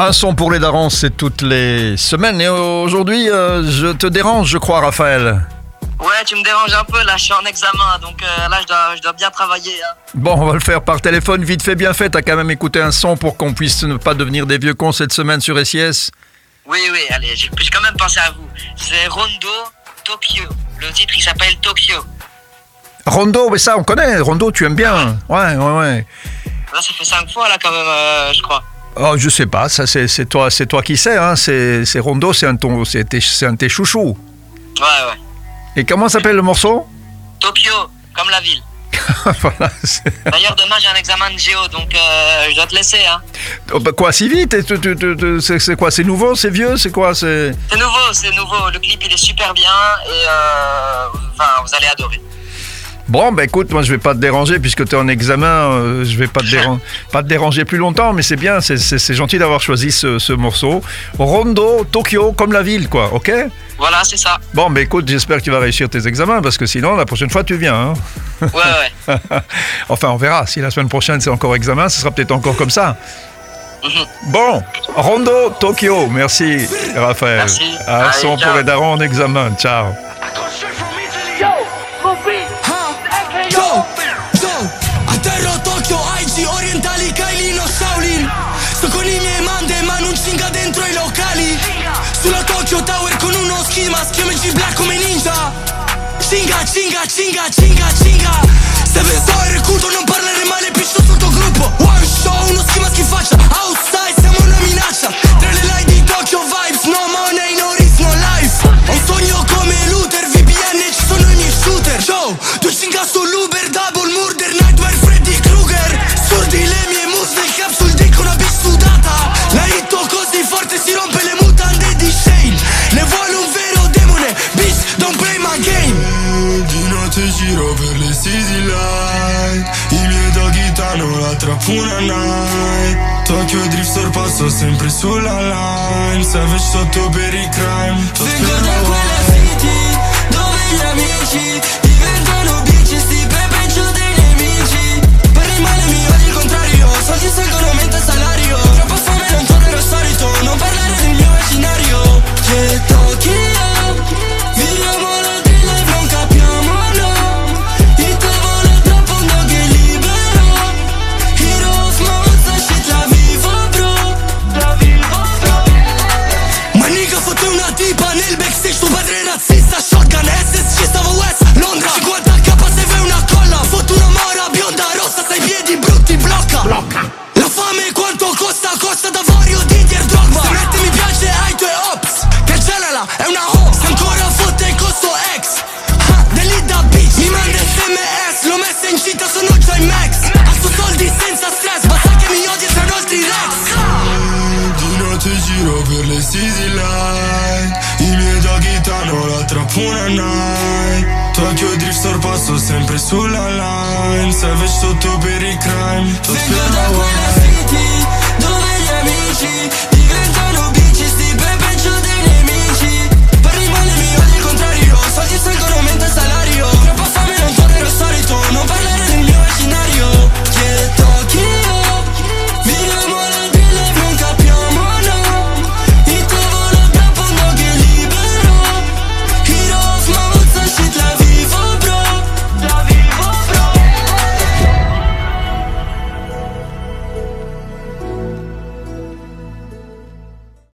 Un son pour les darons, c'est toutes les semaines. Et aujourd'hui, euh, je te dérange, je crois, Raphaël. Ouais, tu me déranges un peu, là, je suis en examen, donc euh, là, je dois, je dois bien travailler. hein. Bon, on va le faire par téléphone, vite fait, bien fait. T'as quand même écouté un son pour qu'on puisse ne pas devenir des vieux cons cette semaine sur SIS. Oui, oui, allez, j'ai j'ai quand même pensé à vous. C'est Rondo Tokyo. Le titre, il s'appelle Tokyo. Rondo, mais ça, on connaît. Rondo, tu aimes bien. Ouais, ouais, ouais. Là, ça fait cinq fois, là, quand même, euh, je crois. Oh, je sais pas, ça c'est c'est toi, c'est toi qui sais. Hein. C'est c'est Rondo, c'est un ton, c'est un tes chouchous. Ouais, ouais. Et comment s'appelle le morceau? Tokyo, comme la ville. Voilà. D'ailleurs, demain, j'ai un examen de géo, donc euh, je dois te laisser, hein. Oh, bah, quoi, si vite C'est c'est quoi C'est nouveau C'est vieux C'est quoi C'est C'est nouveau, c'est nouveau. Le clip, il est super bien, et euh, enfin, vous allez adorer. Bon, bah écoute, moi je vais pas te déranger puisque tu es en examen, euh, je vais pas te, déran- pas te déranger plus longtemps, mais c'est bien, c'est- gentil d'avoir choisi ce, ce morceau. Rondo, Tokyo, comme la ville, quoi, ok? Voilà, c'est ça. Bon, bah écoute, j'espère que tu vas réussir tes examens parce que sinon, la prochaine fois, tu viens. hein. Ouais, ouais. enfin, on verra. Si la semaine prochaine c'est encore examen, ce sera peut-être encore comme ça. Mhm. Bon, Rondo, Tokyo, merci Raphaël. Merci. Allez, son pour les darons en examen, ciao. I locali? Sulla Tokyo Tower con uno schema Schiamoci black come ninja. Cinga, cinga, cinga, cinga, cinga. Se ve so il recluto non parlare male piscio sotto gruppo. One show, uno schema schifaccia. Outside siamo una minaccia. Tra le line di Tokyo vibes No money, no risk, no life. Ho un sogno come Luther VPN ci sono i miei shooter. Joe, due cinga sull'Uber forte si rompe le mutande di Shane. Ne vuole un vero demone Bitch, don't play my game. Di notte giro per le city light. I miei doggy danno la trappuna night. Tokyo Drift sorpasso sempre sulla line. Savage sotto per i crime. Vengo da quella city dove gli amici sms L'ho messa in cita sono già in max Asso soldi senza stress Basta che mi odi tra nostri rex Di notte giro per le city light. I miei doggy danno la trappuna night. Tokyo Drift sorpasso sempre sulla line. Savage sotto per i crime. Vengo da quella city dove gli amici